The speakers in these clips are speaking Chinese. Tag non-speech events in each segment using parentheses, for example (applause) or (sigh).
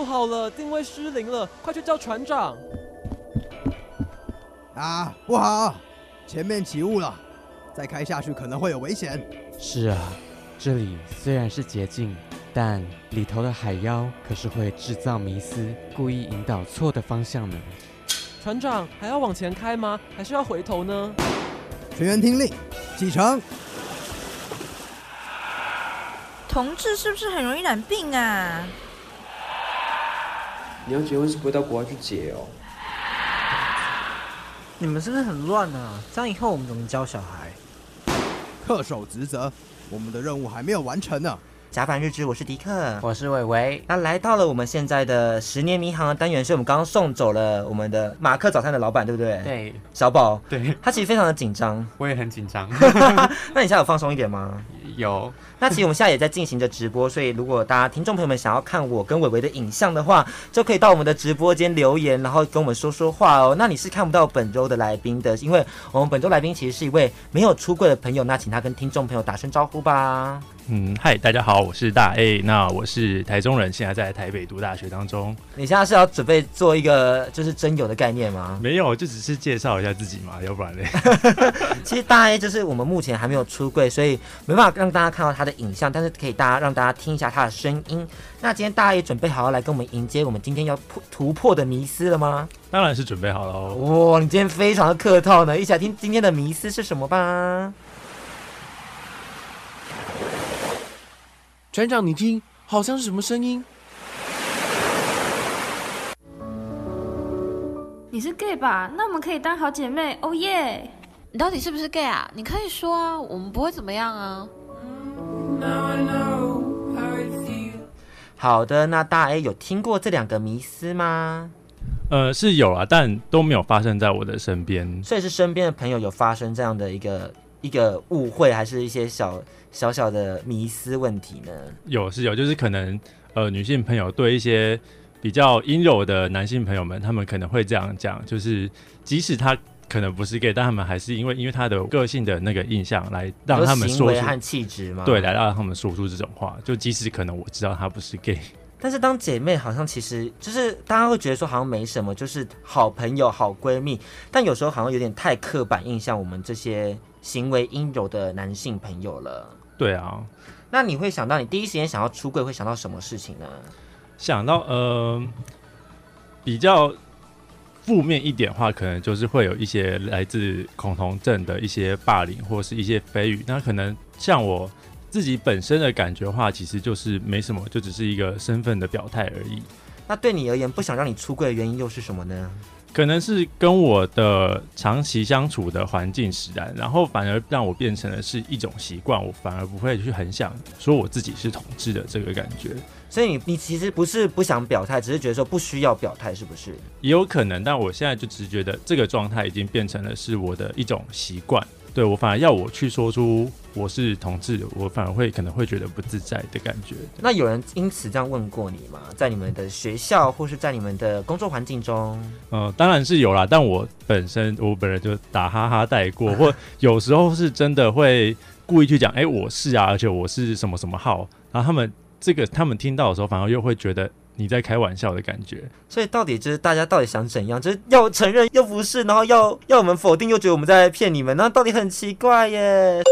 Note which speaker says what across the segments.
Speaker 1: 不好了，定位失灵了，快去叫船长！
Speaker 2: 啊，不好，前面起雾了，再开下去可能会有危险。
Speaker 3: 是啊，这里虽然是捷径，但里头的海妖可是会制造迷思，故意引导错的方向呢。
Speaker 1: 船长，还要往前开吗？还是要回头呢？
Speaker 2: 全员听令，启程。
Speaker 4: 同志是不是很容易染病啊？
Speaker 5: 你要结婚是不会到国外去结哦。
Speaker 6: 你们是不是很乱啊？这样以后我们怎么教小孩？
Speaker 2: 恪守职责，我们的任务还没有完成呢。
Speaker 7: 甲板日志，我是迪克，
Speaker 3: 我是伟伟。
Speaker 7: 那来到了我们现在的十年迷航的单元，是我们刚刚送走了我们的马克早餐的老板，对不对？
Speaker 3: 对，
Speaker 7: 小宝。
Speaker 3: 对，
Speaker 7: 他其实非常的紧张。
Speaker 3: 我也很紧张。(laughs)
Speaker 7: 那你现在有放松一点吗？
Speaker 3: 有。
Speaker 7: 那其实我们现在也在进行着直播，所以如果大家听众朋友们想要看我跟伟伟的影像的话，就可以到我们的直播间留言，然后跟我们说说话哦。那你是看不到本周的来宾的，因为我们本周来宾其实是一位没有出柜的朋友，那请他跟听众朋友打声招呼吧。
Speaker 8: 嗯，嗨，大家好，我是大 A，那我是台中人，现在在台北读大学当中。(laughs)
Speaker 7: 你现在是要准备做一个就是真友的概念吗？
Speaker 8: 没有，就只是介绍一下自己嘛，要不然嘞。(laughs)
Speaker 7: 其实大 A 就是我们目前还没有出柜，所以没办法让大家看到他的影像，但是可以大家让大家听一下他的声音。那今天大家也准备好要来跟我们迎接我们今天要破突破的迷思了吗？
Speaker 8: 当然是准备好了哦。
Speaker 7: 哇，你今天非常的客套呢，一起来听今天的迷思是什么吧。
Speaker 1: 船长，你听，好像是什么声音？
Speaker 9: 你是 gay 吧？那我们可以当好姐妹，哦耶！
Speaker 10: 你到底是不是 gay 啊？你可以说啊，我们不会怎么样啊。
Speaker 7: 好的，那大 A 有听过这两个迷思吗？
Speaker 8: 呃，是有啊，但都没有发生在我的身边。
Speaker 7: 所以是身边的朋友有发生这样的一个一个误会，还是一些小小小的迷思问题呢？
Speaker 8: 有是有，就是可能呃，女性朋友对一些比较阴柔的男性朋友们，他们可能会这样讲，就是即使他可能不是 gay，但他们还是因为因为他的个性的那个印象来让他们说出，
Speaker 7: 和气质吗？
Speaker 8: 对，来让他们说出这种话，就即使可能我知道他不是 gay，(laughs)
Speaker 7: 但是当姐妹好像其实就是大家会觉得说好像没什么，就是好朋友、好闺蜜，但有时候好像有点太刻板印象我们这些行为阴柔的男性朋友了。
Speaker 8: 对啊，
Speaker 7: 那你会想到你第一时间想要出柜会想到什么事情呢？
Speaker 8: 想到呃，比较负面一点的话，可能就是会有一些来自恐同症的一些霸凌或是一些蜚语。那可能像我自己本身的感觉的话，其实就是没什么，就只是一个身份的表态而已。
Speaker 7: 那对你而言，不想让你出柜的原因又是什么呢？
Speaker 8: 可能是跟我的长期相处的环境使然，然后反而让我变成了是一种习惯，我反而不会去很想说我自己是同志的这个感觉。
Speaker 7: 所以你你其实不是不想表态，只是觉得说不需要表态，是不是？
Speaker 8: 也有可能，但我现在就只是觉得这个状态已经变成了是我的一种习惯。对，我反而要我去说出我是同志，我反而会可能会觉得不自在的感觉。
Speaker 7: 那有人因此这样问过你吗？在你们的学校或是在你们的工作环境中？
Speaker 8: 嗯、呃，当然是有啦。但我本身我本人就打哈哈带过，或 (laughs) 有时候是真的会故意去讲，哎、欸，我是啊，而且我是什么什么号。然后他们这个他们听到的时候，反而又会觉得。你在开玩笑的感觉，
Speaker 7: 所以到底就是大家到底想怎样？就是 (laughs) 要承认又不是，然后要要我们否定又觉得我们在骗你们，那到底很奇怪耶。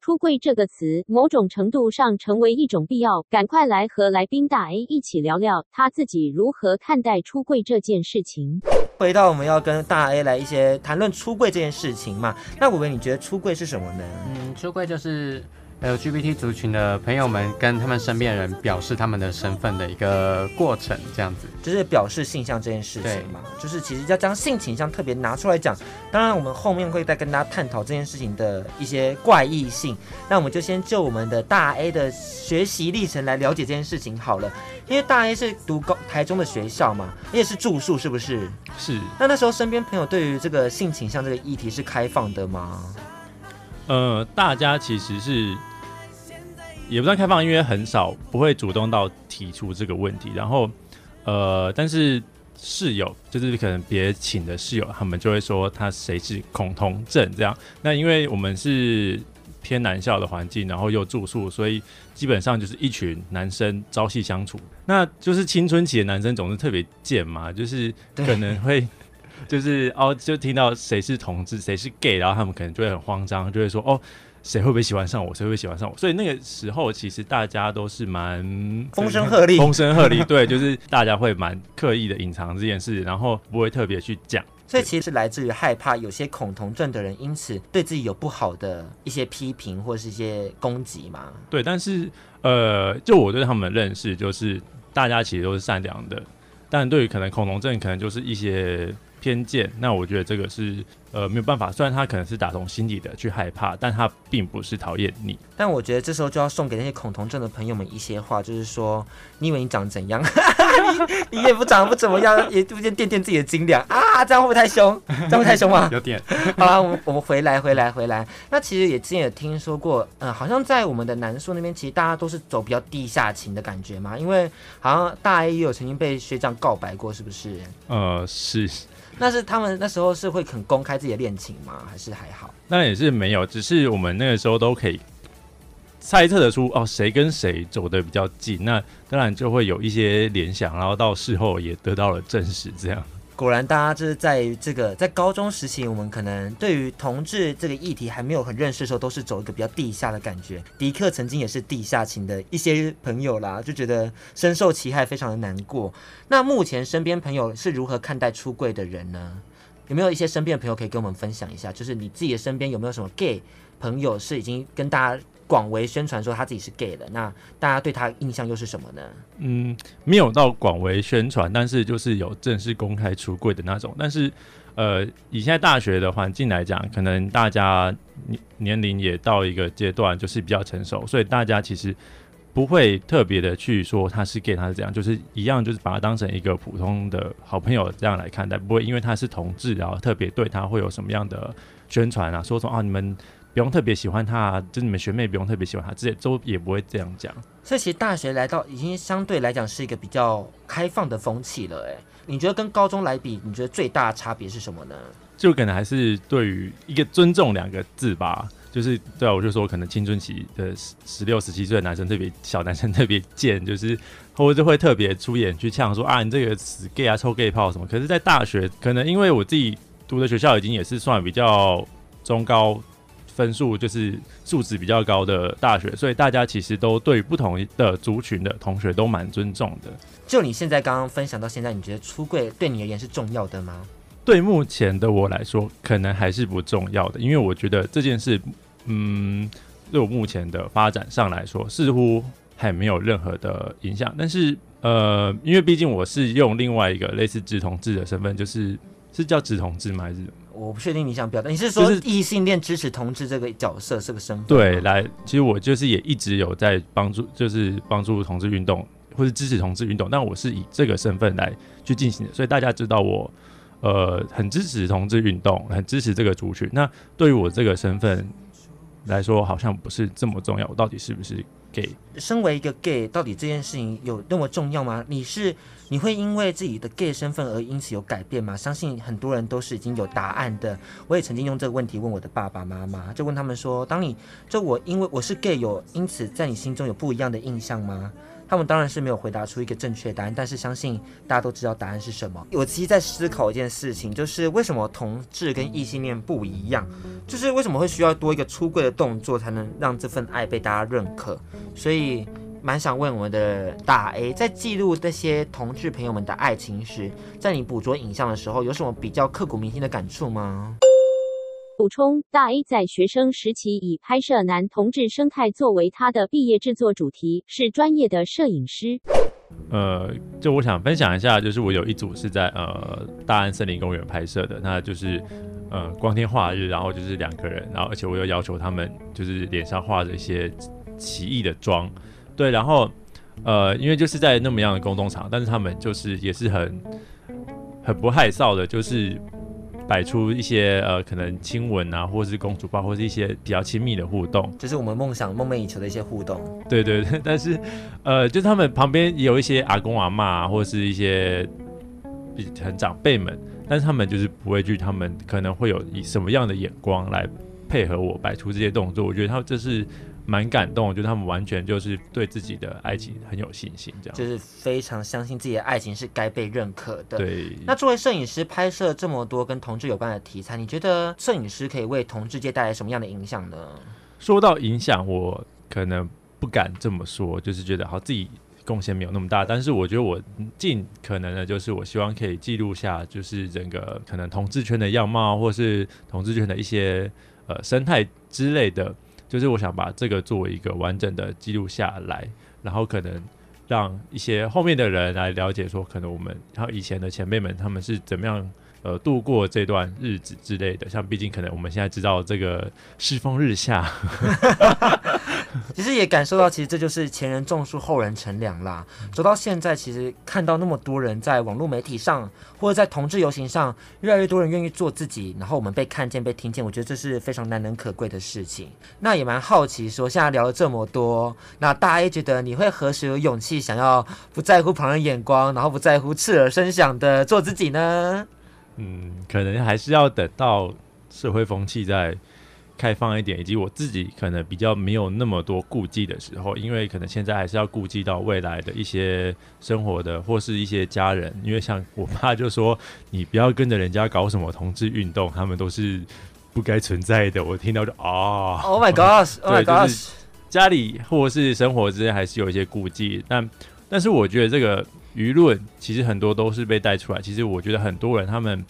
Speaker 11: 出柜这个词，某种程度上成为一种必要。赶快来和来宾大 A 一起聊聊他自己如何看待出柜这件事情。
Speaker 7: 回到我们要跟大 A 来一些谈论出柜这件事情嘛，那伟伟你觉得出柜是什么呢？
Speaker 3: 嗯，出柜就是。LGBT 族群的朋友们跟他们身边人表示他们的身份的一个过程，这样子
Speaker 7: 就是表示性向这件事情嘛，就是其实要将性倾向特别拿出来讲。当然，我们后面会再跟大家探讨这件事情的一些怪异性。那我们就先就我们的大 A 的学习历程来了解这件事情好了。因为大 A 是读高台中的学校嘛，也是住宿，是不是？
Speaker 8: 是。
Speaker 7: 那那时候身边朋友对于这个性倾向这个议题是开放的吗？
Speaker 8: 呃，大家其实是。也不算开放，因为很少不会主动到提出这个问题。然后，呃，但是室友就是可能别请的室友，他们就会说他谁是恐同症这样。那因为我们是偏男校的环境，然后又住宿，所以基本上就是一群男生朝夕相处。那就是青春期的男生总是特别贱嘛，就是可能会就是哦，就听到谁是同志，谁是 gay，然后他们可能就会很慌张，就会说哦。谁会不会喜欢上我？谁会不会喜欢上我？所以那个时候，其实大家都是蛮
Speaker 7: 风声鹤唳，
Speaker 8: 风声鹤唳。对，就是大家会蛮刻意的隐藏这件事，然后不会特别去讲。
Speaker 7: 所以其实是来自于害怕有些恐同症的人，因此对自己有不好的一些批评或是一些攻击嘛。
Speaker 8: 对，但是呃，就我对他们的认识，就是大家其实都是善良的，但对于可能恐同症，可能就是一些偏见。那我觉得这个是。呃，没有办法，虽然他可能是打从心底的去害怕，但他并不是讨厌你。
Speaker 7: 但我觉得这时候就要送给那些恐同症的朋友们一些话，就是说，你以为你长怎样？你 (laughs) 你也不长得不怎么样，也逐渐垫垫自己的斤两啊，这样会不会太凶？这样会太凶吗？(laughs)
Speaker 8: 有点。(laughs)
Speaker 7: 好了，我们我们回来回来回来。那其实也之前也听说过，嗯、呃，好像在我们的南树那边，其实大家都是走比较地下情的感觉嘛，因为好像大 A 也有曾经被学长告白过，是不是？
Speaker 8: 呃，是。
Speaker 7: 那是他们那时候是会很公开自己的恋情吗？还是还好？
Speaker 8: 那也是没有，只是我们那个时候都可以猜测得出哦，谁跟谁走得比较近，那当然就会有一些联想，然后到事后也得到了证实，这样。
Speaker 7: 果然，大家就是在这个在高中时期，我们可能对于同志这个议题还没有很认识的时候，都是走一个比较地下的感觉。迪克曾经也是地下情的一些朋友啦，就觉得深受其害，非常的难过。那目前身边朋友是如何看待出柜的人呢？有没有一些身边的朋友可以跟我们分享一下？就是你自己的身边有没有什么 gay 朋友是已经跟大家广为宣传说他自己是 gay 的，那大家对他印象又是什么呢？
Speaker 8: 嗯，没有到广为宣传，但是就是有正式公开出柜的那种。但是，呃，以现在大学的环境来讲，可能大家年年龄也到一个阶段，就是比较成熟，所以大家其实不会特别的去说他是 gay，他是这样，就是一样，就是把他当成一个普通的好朋友这样来看待，不会因为他是同志，然后特别对他会有什么样的宣传啊，说说啊你们。不用特别喜欢他，就你们学妹不用特别喜欢他，这些都也不会这样讲。
Speaker 7: 所以其实大学来到已经相对来讲是一个比较开放的风气了。哎，你觉得跟高中来比，你觉得最大的差别是什么呢？
Speaker 8: 就可能还是对于一个尊重两个字吧。就是对啊，我就说可能青春期的十十六、十七岁的男生特别小，男生特别贱，就是或者会特别出演去呛说啊，你这个死 gay 啊，抽 gay 炮什么。可是，在大学可能因为我自己读的学校已经也是算比较中高。分数就是素质比较高的大学，所以大家其实都对不同的族群的同学都蛮尊重的。
Speaker 7: 就你现在刚刚分享到现在，你觉得出柜对你而言是重要的吗？
Speaker 8: 对目前的我来说，可能还是不重要的，因为我觉得这件事，嗯，对我目前的发展上来说，似乎还没有任何的影响。但是，呃，因为毕竟我是用另外一个类似直同志的身份，就是是叫直同志吗？还是？
Speaker 7: 我不确定你想表达，你是说异性恋支持同志这个角色这个身份？
Speaker 8: 对，来，其实我就是也一直有在帮助，就是帮助同志运动或是支持同志运动，但我是以这个身份来去进行的，所以大家知道我呃很支持同志运动，很支持这个族群。那对于我这个身份来说，好像不是这么重要，我到底是不是 gay？
Speaker 7: 身为一个 gay，到底这件事情有那么重要吗？你是？你会因为自己的 gay 身份而因此有改变吗？相信很多人都是已经有答案的。我也曾经用这个问题问我的爸爸妈妈，就问他们说：当你就我因为我是 gay，有因此在你心中有不一样的印象吗？他们当然是没有回答出一个正确答案，但是相信大家都知道答案是什么。我其实在思考一件事情，就是为什么同志跟异性恋不一样？就是为什么会需要多一个出柜的动作才能让这份爱被大家认可？所以。蛮想问我们的大 A，在记录这些同志朋友们的爱情时，在你捕捉影像的时候，有什么比较刻骨铭心的感触吗？
Speaker 11: 补充：大 A 在学生时期以拍摄男同志生态作为他的毕业制作主题，是专业的摄影师。
Speaker 8: 呃，就我想分享一下，就是我有一组是在呃大安森林公园拍摄的，那就是呃光天化日，然后就是两个人，然后而且我又要求他们就是脸上画着一些奇异的妆。对，然后，呃，因为就是在那么样的公众场，但是他们就是也是很很不害臊的，就是摆出一些呃可能亲吻啊，或是公主抱，或是一些比较亲密的互动，
Speaker 7: 就是我们梦想梦寐以求的一些互动。
Speaker 8: 对对对，但是呃，就是他们旁边也有一些阿公阿嬷啊，或是一些很长辈们，但是他们就是不会去，他们可能会有以什么样的眼光来配合我摆出这些动作，我觉得他这是蛮感动，我觉得他们完全就是对自己的爱情很有信心，这样
Speaker 7: 就是非常相信自己的爱情是该被认可的。
Speaker 8: 对。
Speaker 7: 那作为摄影师，拍摄这么多跟同志有关的题材，你觉得摄影师可以为同志界带来什么样的影响呢？
Speaker 8: 说到影响，我可能不敢这么说，就是觉得好自己。贡献没有那么大，但是我觉得我尽可能的，就是我希望可以记录下，就是整个可能同志圈的样貌，或是同志圈的一些呃生态之类的，就是我想把这个作为一个完整的记录下来，然后可能让一些后面的人来了解说，可能我们还有以前的前辈们他们是怎么样。呃，度过这段日子之类的，像毕竟可能我们现在知道这个世风日下，(laughs) (laughs)
Speaker 7: 其实也感受到，其实这就是前人种树，后人乘凉啦。走到现在，其实看到那么多人在网络媒体上，或者在同志游行上，越来越多人愿意做自己，然后我们被看见、被听见，我觉得这是非常难能可贵的事情。那也蛮好奇，说现在聊了这么多，那大 A 觉得你会何时有勇气想要不在乎旁人眼光，然后不在乎刺耳声响的做自己呢？
Speaker 8: 嗯，可能还是要等到社会风气再开放一点，以及我自己可能比较没有那么多顾忌的时候，因为可能现在还是要顾忌到未来的一些生活的或是一些家人，因为像我爸就说，你不要跟着人家搞什么同志运动，他们都是不该存在的。我听到就啊
Speaker 7: ，Oh my gosh，Oh my gosh，
Speaker 8: 家里或是生活之间还是有一些顾忌，但但是我觉得这个。舆论其实很多都是被带出来。其实我觉得很多人他们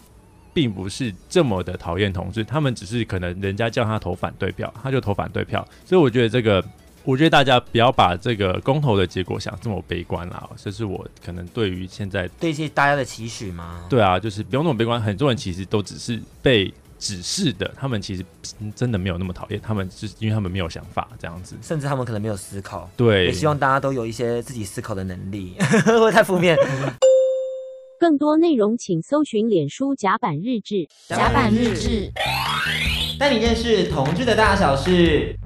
Speaker 8: 并不是这么的讨厌同志，他们只是可能人家叫他投反对票，他就投反对票。所以我觉得这个，我觉得大家不要把这个公投的结果想这么悲观啦。这是我可能对于现在
Speaker 7: 对一些大家的期许吗？
Speaker 8: 对啊，就是不用那么悲观。很多人其实都只是被。指示的，他们其实真的没有那么讨厌，他们是因为他们没有想法这样子，
Speaker 7: 甚至他们可能没有思考。
Speaker 8: 对，
Speaker 7: 也希望大家都有一些自己思考的能力，(laughs) 会不会太负面？
Speaker 11: 更多内容请搜寻脸书甲板日志，
Speaker 10: 甲板日志，
Speaker 7: 带你认识同志的大小事。